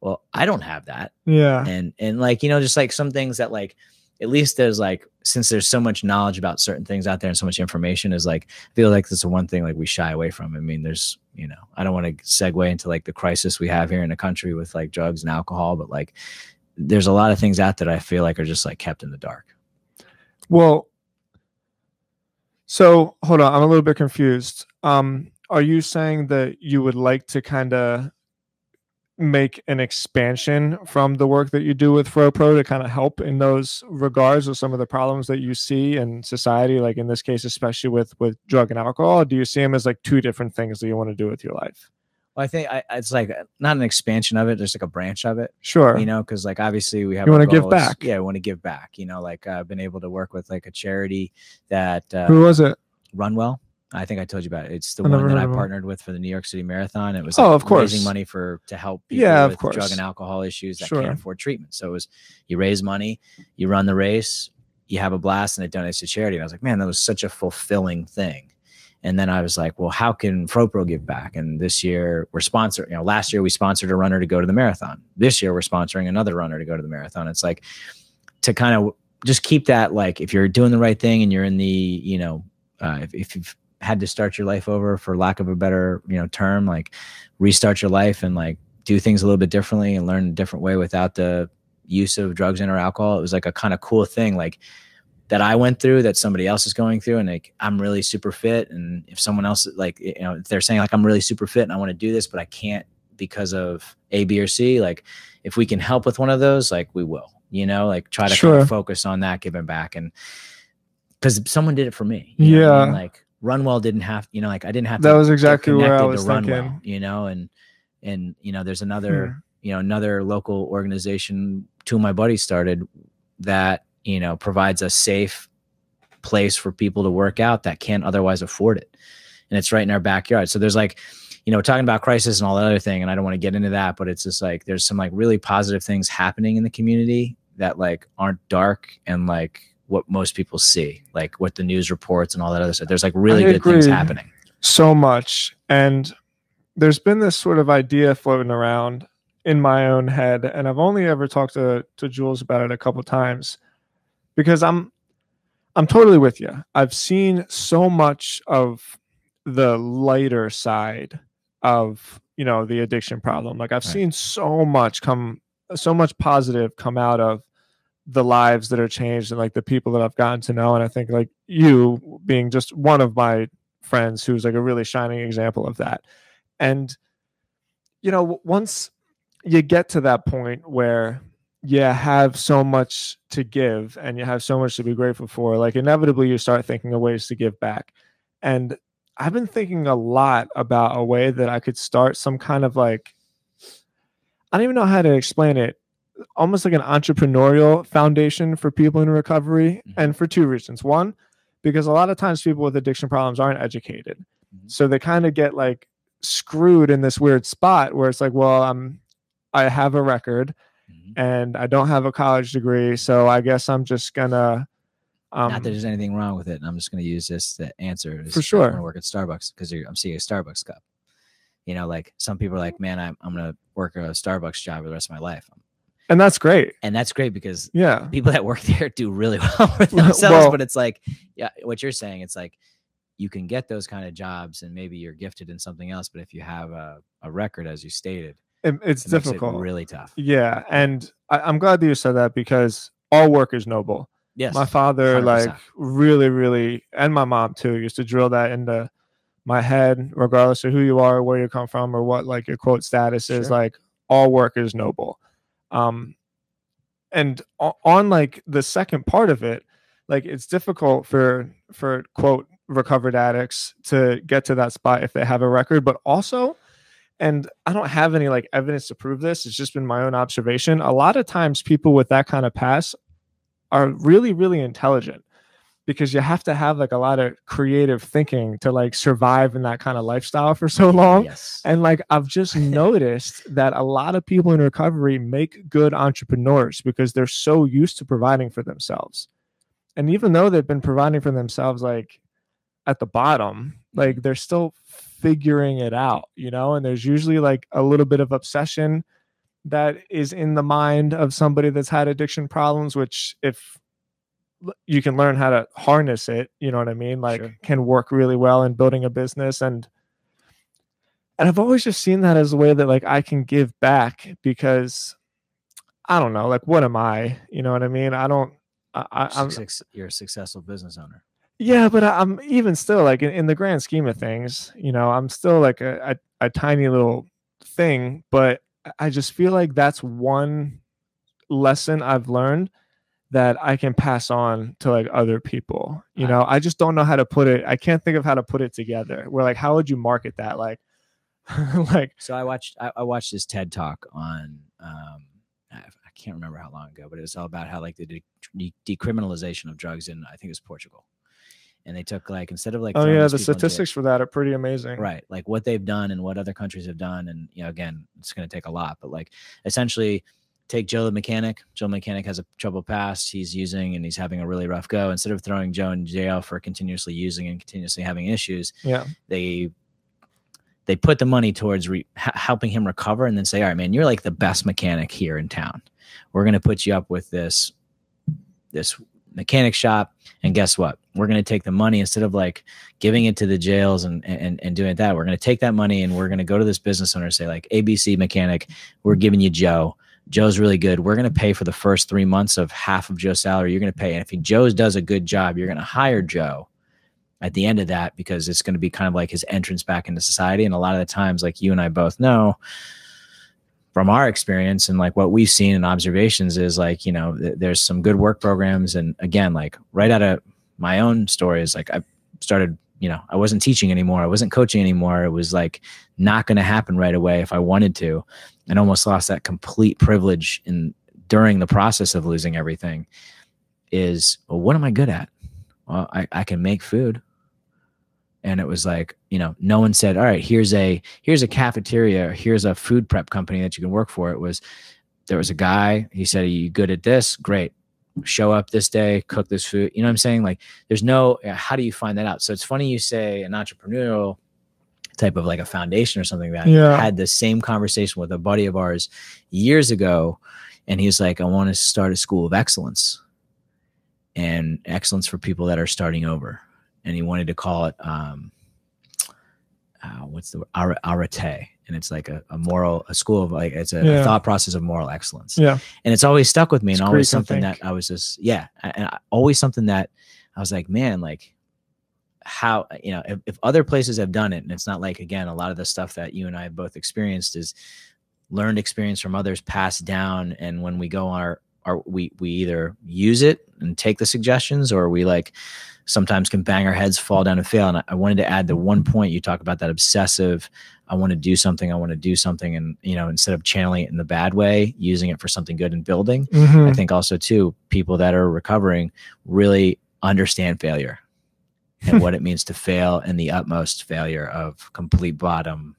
Well, I don't have that Yeah. and and like you know just like some things that like at least there's like since there's so much knowledge about certain things out there and so much information is like I feel like that's the one thing like we shy away from. I mean, there's you know I don't want to segue into like the crisis we have here in the country with like drugs and alcohol, but like there's a lot of things out there that I feel like are just like kept in the dark. Well, so hold on, I'm a little bit confused. Um, are you saying that you would like to kind of make an expansion from the work that you do with FroPro to kind of help in those regards with some of the problems that you see in society, like in this case, especially with with drug and alcohol? Do you see them as like two different things that you want to do with your life? Well, I think I, it's like not an expansion of it, there's like a branch of it. Sure. you know because like obviously we have You wanna give back. yeah i want to give back you know like uh, i've been able to work with like a charity that uh, Who was it? runwell i think i told you about it it's the I one that i partnered with for the new york city marathon it was Oh, like, of course. raising money for to help people Yeah, of with course. drug and alcohol issues that Sure. can't afford treatment so it was you raise money you run the race you have a blast and it donates to charity. And I was like, man, that was such a fulfilling thing. And then I was like, well, how can FroPro give back? And this year we're sponsoring, you know, last year we sponsored a runner to go to the marathon. This year we're sponsoring another runner to go to the marathon. It's like to kind of just keep that, like, if you're doing the right thing and you're in the, you know, uh, if, if you've had to start your life over for lack of a better, you know, term, like restart your life and like do things a little bit differently and learn a different way without the use of drugs and or alcohol. It was like a kind of cool thing. Like, that I went through that somebody else is going through and like I'm really super fit and if someone else like you know if they're saying like I'm really super fit and I want to do this but I can't because of A B or C like if we can help with one of those like we will you know like try to Sure. kind of focus on that giving back and because someone did it for me you know I mean? Yeah. like Runwell didn't have you know like I didn't have That to was exactly where I was Runwell, thinking. you know and and you know there's another Hmm. you know another local organization two of my buddies started that you know provides a safe place for people to work out that can't otherwise afford it and it's right in our backyard so there's like you know talking about crisis and all that other thing and i don't want to get into that but it's just like there's some like really positive things happening in the community that like aren't dark and like what most people see like what the news reports and all that other stuff. There's like really I good things happening. so much. And there's been this sort of idea floating around in my own head and i've only ever talked to to jules about it a couple times because i'm i'm totally with you i've seen so much of the lighter side of you know the addiction problem. Like i've Right. seen so much come so much positive come out of the lives that are changed and like the people that i've gotten to know and i think like you being just one of my friends who's like a really shining example of that. And you know, once you get to that point where you have so much to give and you have so much to be grateful for, like inevitably you start thinking of ways to give back. And I've been thinking a lot about a way that I could start some kind of like I don't even know how to explain it. Almost like an entrepreneurial foundation for people in recovery, Mhm. and for two reasons. One, because a lot of times people with addiction problems aren't educated, Mhm. so they kind of get like screwed in this weird spot where it's like, well, I'm, I have a record Mhm. and I don't have a college degree, so I guess I'm just gonna. Um, Not that there's anything wrong with it. And I'm just going to use this to answer. is For sure. wanna work at Starbucks because I'm seeing a Starbucks cup. You know, like some people are like, man, I'm, I'm going to work a Starbucks job for the rest of my life. And that's great. And that's great because Yeah, people that work there do really well for Well- themselves. but it's like, yeah, what you're saying, it's like you can get those kind of jobs and maybe you're gifted in something else. But if you have a, a record, as you stated, it, it's it makes it difficult. really tough. Yeah, and I, I'm glad that you said that because all work is noble. Yes. my father 100%. like really really and my mom too used to drill that into my head regardless of who you are where you come from or what like your quote status is like all work is noble um and on like the second part of it like it's difficult for for quote recovered addicts to get to that spot if they have a record but also and i don't have any like evidence to prove this it's just been my own observation a lot of times people with that kind of past are really really intelligent because you have to have like a lot of creative thinking to like survive in that kind of lifestyle for so long yes. and like I've just noticed that a lot of people in recovery make good entrepreneurs because they're so used to providing for themselves. And even though they've been providing for themselves like at the bottom, like mm-hmm. they're still figuring it out, you know? And there's usually like a little bit of obsession that is in the mind of somebody that's had addiction problems, which if you can learn how to harness it, you know what I mean? Like Sure. can work really well in building a business and and I've always just seen that as a way that like I can give back because I don't know, like what am I? You know what I mean? I don't I, I'm you're a successful business owner. yeah, but I- I'm even still like in, in the grand scheme of things, you know, I'm still like a, a, a tiny little thing, but I just feel like that's one lesson I've learned that I can pass on to like other people. You know, I just don't know how to put it. I can't think of how to put it together. Where like, how would you market that? Like, like So I watched I, I watched this TED talk on um I, I can't remember how long ago, but it was all about how like the de- de- decriminalization of drugs in I think it was Portugal, and they took like instead of like oh yeah, the statistics for that are pretty amazing. right like what they've done and what other countries have done and you know again it's going to take a lot but like essentially take Joe the mechanic. Joe the mechanic has a trouble past he's using and he's having a really rough go. Instead of throwing Joe in jail for continuously using and continuously having issues, Yeah. they they put the money towards re- helping him recover and then say all right man you're like the best mechanic here in town we're going to put you up with this this mechanic shop and guess what we're going to take the money instead of like giving it to the jails and and, and doing that we're going to take that money and we're going to go to this business owner and say like abc mechanic we're giving you joe joe's really good we're going to pay for the first three months of half of joe's salary you're going to pay and if he, joe does a good job you're going to hire joe at the end of that because it's going to be kind of like his entrance back into society. And a lot of the times, like you and I both know from our experience and like what we've seen in observations is like, you know, th- there's some good work programs. And again, like right out of my own stories, like I started, you know, I wasn't teaching anymore. I wasn't coaching anymore. It was like not going to happen right away if I wanted to and almost lost that complete privilege in during the process of losing everything is, well, what am I good at? Well, I, I can make food. And it was like you know no one said all right here's a here's a cafeteria here's a food prep company that you can work for. It was there was a guy he said are you good at this? Great. Show up this day cook this food. You know what i'm saying? Like there's no how do you find that out? So it's funny you say an entrepreneurial type of like a foundation or something like that. Yeah. had the same conversation with a buddy of ours years ago and he was like i want to start a school of excellence. And excellence for people that are starting over. And he wanted to call it um uh, what's the word? Ara- arete and it's like a, a moral a school of like it's a, a thought process of moral excellence. Yeah. and it's always stuck with me It's and always Greek, something that i was just yeah and I, always something that i was like man like how you know if, if other places have done it and it's not like again a lot of the stuff that you and i have both experienced is learned experience from others passed down and when we go on our our we we either use it and take the suggestions or we like sometimes can bang our heads fall down and fail. And I, I wanted to add the one point you talk about that obsessive i want to do something i want to do something and you know instead of channeling it in the bad way using it for something good and building. I Mhm. think also too people that are recovering really understand failure and what it means to fail and the utmost failure of complete bottom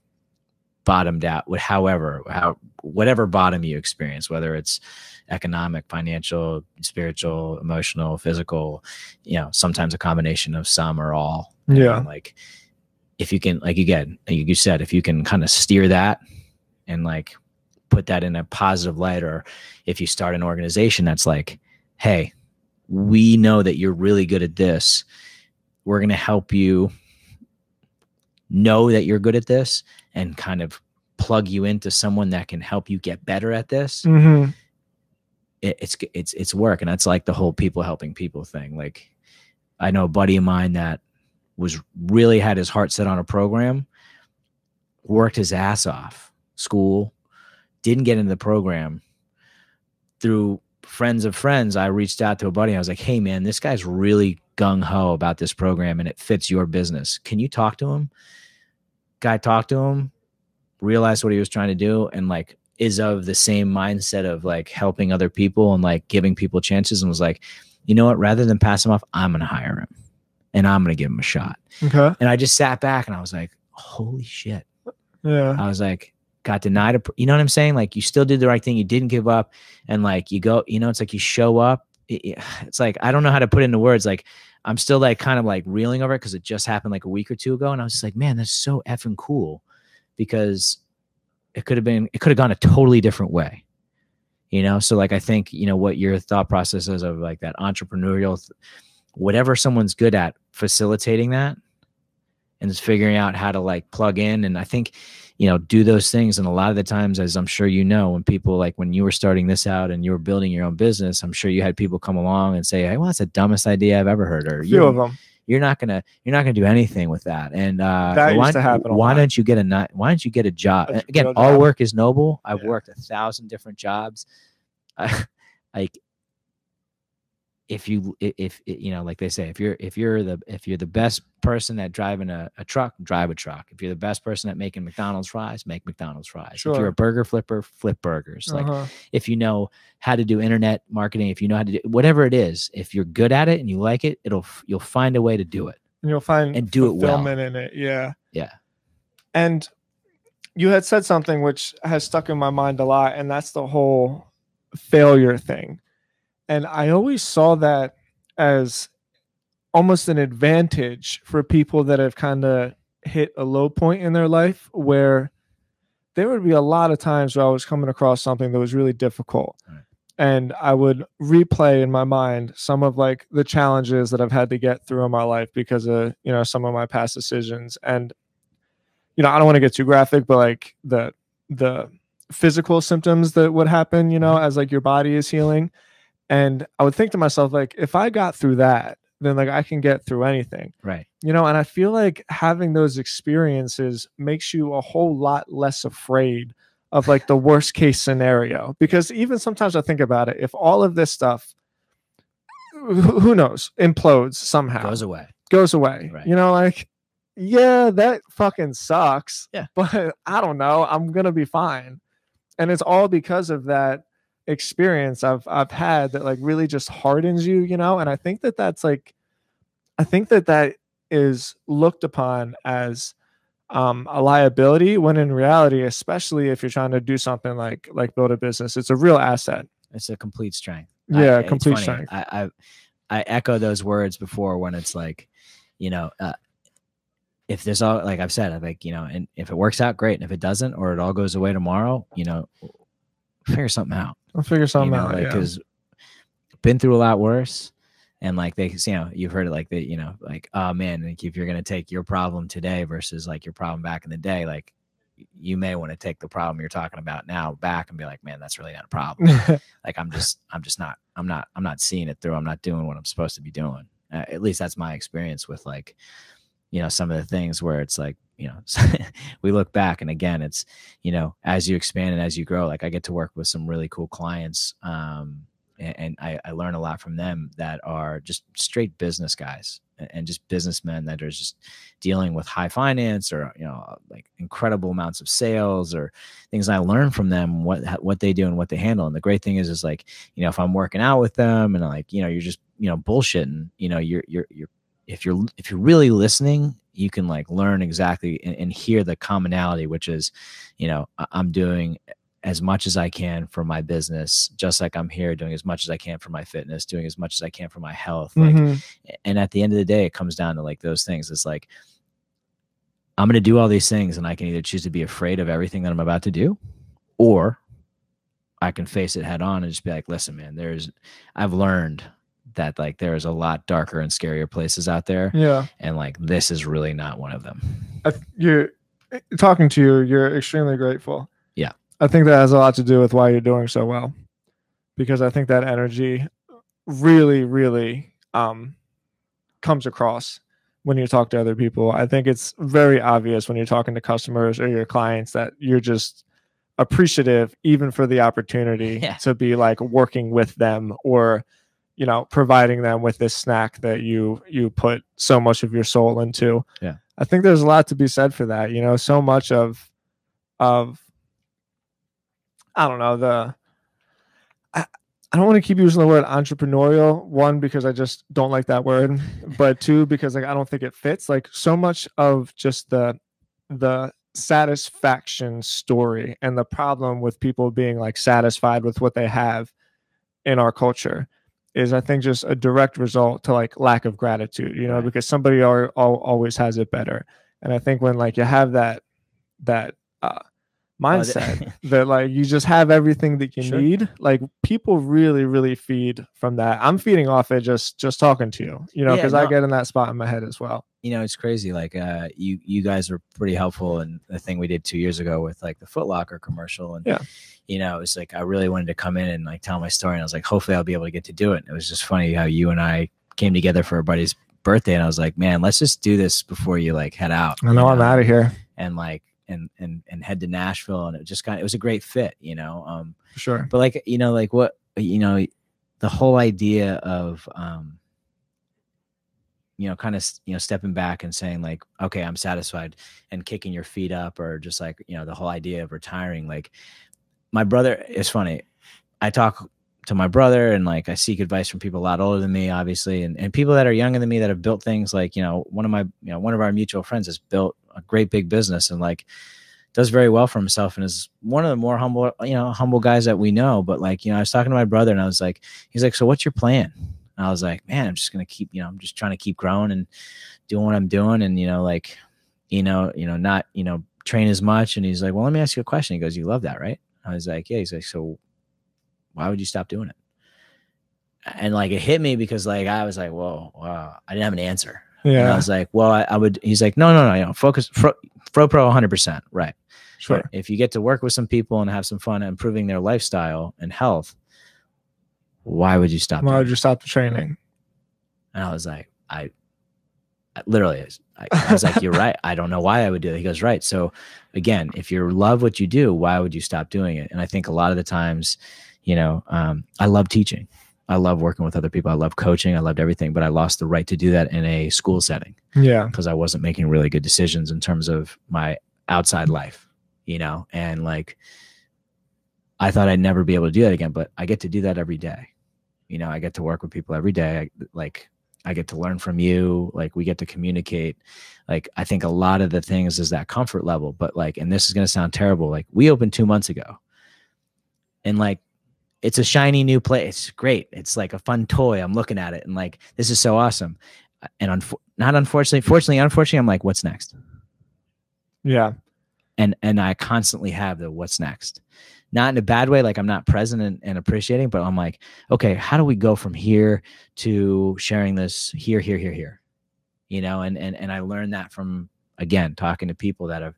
bottomed out however how whatever bottom you experience whether it's economic financial spiritual emotional physical you know sometimes a combination of some or all Yeah. And, like if you can like again like you said if you can kind of steer that and like put that in a positive light or if you start an organization that's like hey we know that you're really good at this we're going to help you know that you're good at this and kind of plug you into someone that can help you get better at this. Mhm. it, it's it's it's work and that's like the whole people helping people thing. Like i know a buddy of mine that was really had his heart set on a program worked his ass off school didn't get into the program. Through friends of friends i reached out to a buddy i was like hey man this guy's really gung-ho about this program and it fits your business can you talk to him guy talked to him realized what he was trying to do and like is of the same mindset of like helping other people and like giving people chances and was like you know what rather than pass him off i'm gonna hire him and i'm gonna give him a shot Okay. and i just sat back and i was like holy shit Yeah. I was like, got denied a, you know what I'm saying? Like you still did the right thing. You didn't give up. And like, you go, you know, it's like you show up. It- it- it's like, I don't know how to put into words. Like I'm still like kind of like reeling over it because it just happened like a week or two ago. And I was just like, man, that's so effing cool because it could have been, it could have gone a totally different way. You know, so like I think, you know, what your thought process is of like that entrepreneurial, th- whatever someone's good at, facilitating that and just figuring out how to like plug in. And I think, you know, do those things. And a lot of the times, as I'm sure you know, when people like when you were starting this out and you were building your own business, I'm sure you had people come along and say, Hey, well, that's the dumbest idea I've ever heard. Or A few you're, of them. you're not gonna you're not gonna do anything with that. And uh That why, used to happen why don't you get a why don't you get a job? Again, all work is noble. I've Yeah. worked a thousand different jobs. like if you if you know like they say if you're if you're the if you're the best person at driving a, a truck drive a truck if you're the best person at making mcdonald's fries make mcdonald's fries if you're a burger flipper flip burgers like Uh-huh. if you know how to do internet marketing if you know how to do whatever it is if you're good at it and you like it it'll you'll find a way to do it And you'll find and do it well. in it. Yeah. yeah And you had said something which has stuck in my mind a lot, and that's the whole failure thing. And I always saw that as almost an advantage for people that have kind of hit a low point in their life where there would be a lot of times where I was coming across something that was really difficult. Right. And I would replay in my mind some of like the challenges that I've had to get through in my life because of, you know, some of my past decisions. And, you know, I don't want to get too graphic, but like the the physical symptoms that would happen, you know, mm-hmm. as like your body is healing. And I would think to myself, like, if I got through that, then like I can get through anything Right. you know and i feel like having those experiences makes you a whole lot less afraid of like the worst case scenario because even sometimes i think about it if all of this stuff who knows implodes somehow Goes away. goes away Right. you know like yeah that fucking sucks Yeah. but i don't know i'm gonna be fine and it's all because of that experience i've i've had that like really just hardens you you know and i think that that's like i think that that is looked upon as um, a liability when in reality especially if you're trying to do something like like build a business it's a real asset It's a complete strength. Yeah, it's complete strength. I, I I echo those words before when it's like, you know, uh, if there's all like I've said, I think you know, and if it works out, great, and if it doesn't, or it all goes away tomorrow, you know, figure something out. I'll figure something you know, out like yeah. because been through a lot worse. And like they, you know, you've heard it like that, you know, like, oh man, like if you're gonna take your problem today versus like your problem back in the day, like you may want to take the problem you're talking about now back and be like, man, that's really not a problem like i'm just i'm just not i'm not i'm not seeing it through i'm not doing what i'm supposed to be doing uh, at least that's my experience with like you know some of the things where it's like you know we look back and again it's you know as you expand and as you grow like i get to work with some really cool clients um and, and I, I learn a lot from them that are just straight business guys and, just businessmen that are just dealing with high finance or you know like incredible amounts of sales or things I learn from them what what they do and what they handle. And the great thing is is like you know if I'm working out with them and like you know you're just you know bullshitting you know you're you're you're if you're if you're really listening you can like learn exactly and, and hear the commonality which is you know I'm doing as much as I can for my business just like I'm here doing as much as I can for my fitness doing as much as I can for my health like Mhm. and at the end of the day it comes down to like those things it's like i'm going to do all these things and i can either choose to be afraid of everything that i'm about to do or i can face it head on and just be like listen man there's i've learned that like there's a lot darker and scarier places out there yeah and like this is really not one of them I, th- you're eh, talking to you you're extremely grateful Yeah. i think that has a lot to do with why you're doing so well because i think that energy really really um comes across when you talk to other people i think it's very obvious when you're talking to customers or your clients that you're just appreciative even for the opportunity Yeah. to be like working with them or you know providing them with this snack that you you put so much of your soul into Yeah. i think there's a lot to be said for that you know so much of of i don't know the i, I don't want to keep using the word entrepreneurial one because i just don't like that word but two because like i don't think it fits like so much of just the the satisfaction story and the problem with people being like satisfied with what they have in our culture is I think just a direct result to like lack of gratitude, you know, because somebody are, al- always has it better. And I think when like you have that that mindset that like you just have everything that you Sure. need, like people really really feed from that. I'm feeding off it just just talking to you, you know, Yeah, because I get in that spot in my head as well. you know it's crazy like uh you you guys were pretty helpful in the thing we did two years ago with like the Footlocker commercial and Yeah. you know it's like i really wanted to come in and like tell my story and i was like hopefully i'll be able to get to do it and it was just funny how you and i came together for a buddy's birthday and i was like man let's just do this before you like head out I you know I'm out of here and like and and and head to nashville and it just kind of it was a great fit you know um sure. but like you know like what you know the whole idea of um you know kind of you know stepping back and saying like okay i'm satisfied and kicking your feet up or just like you know the whole idea of retiring like my brother it's funny i talk to my brother and like i seek advice from people a lot older than me obviously and, and people that are younger than me that have built things like you know one of my you know one of our mutual friends has built a great big business and like does very well for himself and is one of the more humble, you know, humble guys that we know. But like, you know, I was talking to my brother and I was like, he's like, so what's your plan? And I was like, man, I'm just gonna keep, you know, I'm just trying to keep growing and doing what I'm doing, and you know, like, you know, you know, not, you know, train as much. And he's like, well, let me ask you a question. He goes, you love that, right? I was like, yeah. He's like, so why would you stop doing it? And like, it hit me because like I was like, whoa, wow, I didn't have an answer. And I was like, well, I, I would. He's like, no, no, no, you know, focus, fro, fro pro, 100 percent, right? Sure. But if you get to work with some people and have some fun improving their lifestyle and health, why would you stop? Why would you stop the training? And I was like, I, I literally, I, I was like, you're right. I don't know why I would do it. He goes, right. So again, if you love what you do, why would you stop doing it? And I think a lot of the times, you know, um, I love teaching. I love working with other people. I love coaching. I loved everything, but I lost the right to do that in a school setting Yeah. because I wasn't making really good decisions in terms of my outside life, you know, and like I thought I'd never be able to do that again, but I get to do that every day. You know, I get to work with people every day. I, like I get to learn from you. Like we get to communicate. Like I think a lot of the things is that comfort level, but like, and this is going to sound terrible. Like we opened two months ago and like, it's a shiny new place. Great. It's like a fun toy. I'm looking at it and like, this is so awesome. And unfo- not unfortunately, fortunately, unfortunately, I'm like, what's next? Yeah. and and I constantly have the what's next. Not in a bad way, like I'm not present and, and appreciating, but I'm like, okay, how do we go from here to sharing this here, here, here, here? You know, and and and I learned that from again talking to people that have.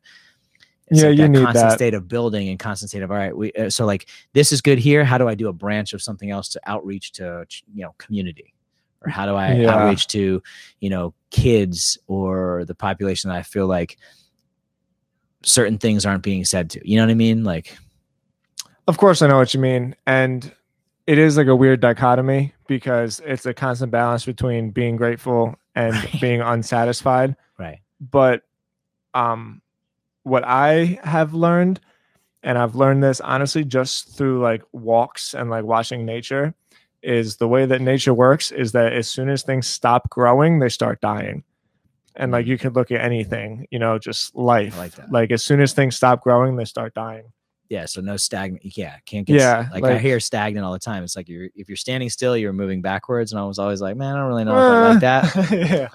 It's Yeah, like you that need constant that. state of building and constant state of all right. We uh, so like this is good here. How do I do a branch of something else to outreach to you know community, or how do I Yeah. outreach to you know kids or the population that I feel like certain things aren't being said to. You know what I mean? Like, Of course, I know what you mean. And it is like a weird dichotomy because it's a constant balance between being grateful and Right. being unsatisfied. right. But um, what I have learned, and I've learned this honestly just through like walks and like watching nature, is the way that nature works is that as soon as things stop growing, they start dying. And like Mm. you could look at anything, you know, just life. like that. Like as soon as things stop growing, they start dying. Yeah. So no stagnant. Yeah. Can't get, Yeah, like, I hear stagnant all the time. It's like you're, if you're standing still, you're moving backwards. And I was always like, man, I don't really know if I like that yeah.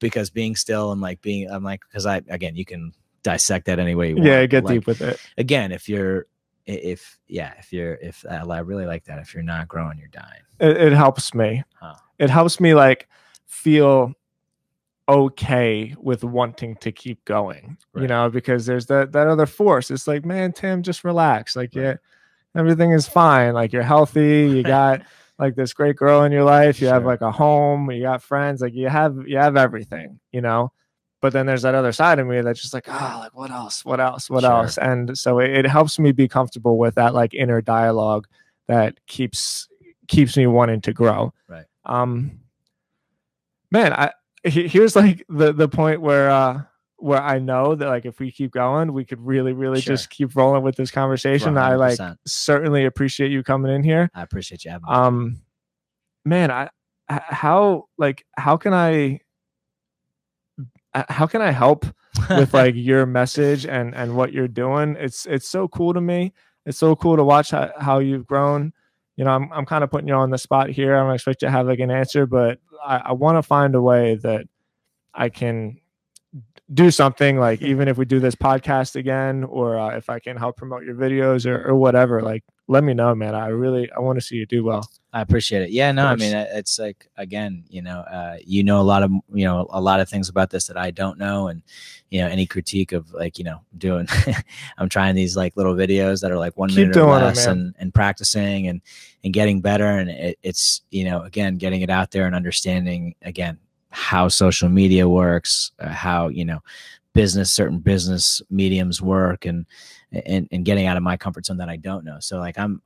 because being still and like being, I'm like, cause I, again, you can dissect that any way you want. Yeah, get like, deep with it. Again, if you're, if, yeah, if you're, if I I really like that, if you're not growing, you're dying. it. It helps me. Huh. It helps me like feel okay with wanting to keep going. You know, because there's that that other force. It's like, man, Tim, just relax. Like, Right. yeah, everything is fine. Like you're healthy. You got like this great girl in your life. You have like a home. You got friends. Like you have you have everything. You know. But then there's that other side of me that's just like, oh, like what else? What else? What Sure. else? And so it, it helps me be comfortable with that like inner dialogue that keeps keeps me wanting to grow. Right. Um man, I here's like the the point where uh where I know that like if we keep going, we could really, really Sure. just keep rolling with this conversation. I like certainly appreciate you coming in here. I appreciate you having me. Um man, I how like how can I how can I help with like your message and and what you're doing. It's it's so cool to me. It's so cool to watch how, how you've grown. You know, I'm I'm kind of putting you on the spot here. I don't expect you to have like an answer, but I, I want to find a way that I can do something like even if we do this podcast again or uh, if I can help promote your videos or, or whatever, like let me know, man. I really I want to see you do well. I appreciate it. Yeah, no, I mean, it's like again, you know, uh, you know a lot of you know a lot of things about this that I don't know, and you know, any critique of like you know doing, I'm trying these like little videos that are like one Keep minute or less, man. and and practicing and and getting better, and it, it's you know again getting it out there and understanding again how social media works, uh, how you know business certain business mediums work, and and and getting out of my comfort zone that I don't know. So like I'm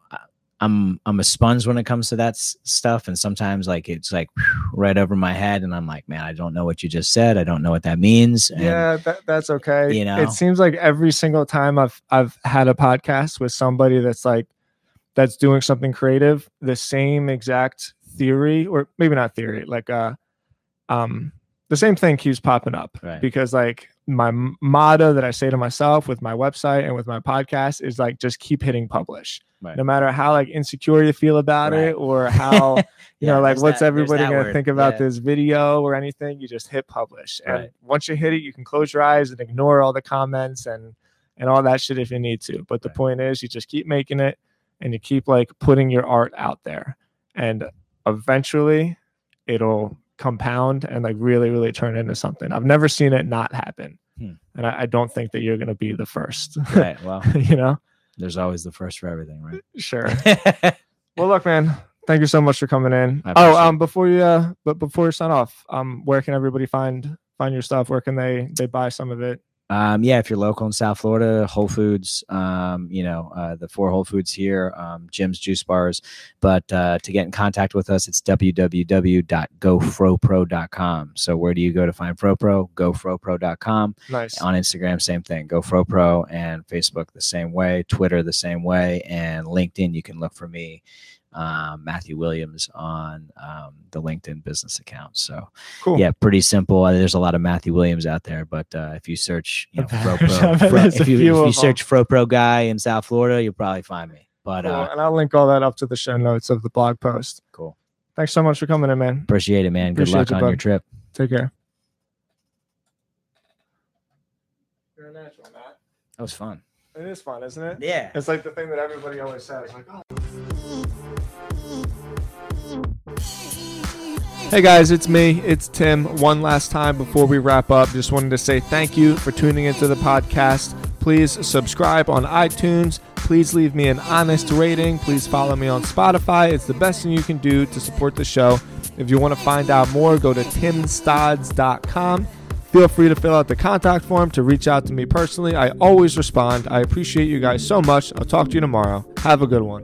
I'm I'm a sponge when it comes to that s- stuff, and sometimes like it's like right over my head, and I'm like, man, I don't know what you just said. I don't know what that means. And yeah, that, that's okay. you know? it seems like every single time I've I've had a podcast with somebody that's like that's doing something creative, the same exact theory, or maybe not theory, like uh, um, the same thing keeps popping up Right. because like my motto that I say to myself with my website and with my podcast is like just keep hitting publish. Right. No matter how like insecure you feel about Right. it or how you Yeah, know like what's that- everybody gonna think about Yeah. this video or anything, you just hit publish. And Right. once you hit it, you can close your eyes and ignore all the comments and and all that shit if you need to. But the point is you just keep making it and you keep like putting your art out there. And eventually it'll compound and like really, really turn into something. I've never seen it not happen. Hmm. And I, I don't think that you're gonna be the first. Right. Well, you know? there's always the first for everything, right? Sure. Well, look, man. Thank you so much for coming in. Oh, um, before you, uh, but before you sign off, um, where can everybody find find your stuff? Where can they they buy some of it? Um, yeah, if you're local in South Florida, Whole Foods, um, you know, uh, the four Whole Foods here, um, Jim's Juice Bars. But uh, to get in contact with us, it's www.gofropro.com. So where do you go to find FroPro? GoFroPro.com. Nice. On Instagram, same thing, GoFroPro, and Facebook the same way, Twitter the same way, and LinkedIn. You can look for me, um, Matthew Williams, on um, the LinkedIn business account. So Cool. yeah, pretty simple. Uh, There's a lot of Matthew Williams out there, but uh, if you search, you know, Fro Pro, Fro- if you, if you search Fro Pro guy in South Florida, you'll probably find me. But Cool. uh, and I'll link all that up to the show notes of the blog post. cool, Thanks so much for coming in, man. appreciate it, man. Good luck you, on your trip. Take care. You're a natural, Matt. That was fun. It is fun, isn't it? Yeah. It's like the thing that everybody always says, like, oh. Hey guys, it's me. It's Tim. One last time before we wrap up, just wanted to say thank you for tuning into the podcast. Please subscribe on iTunes. Please leave me an honest rating. Please follow me on Spotify. It's the best thing you can do to support the show. If you want to find out more, go to timstods.com. Feel free to fill out the contact form to reach out to me personally. I always respond. I appreciate you guys so much. I'll talk to you tomorrow. Have a good one.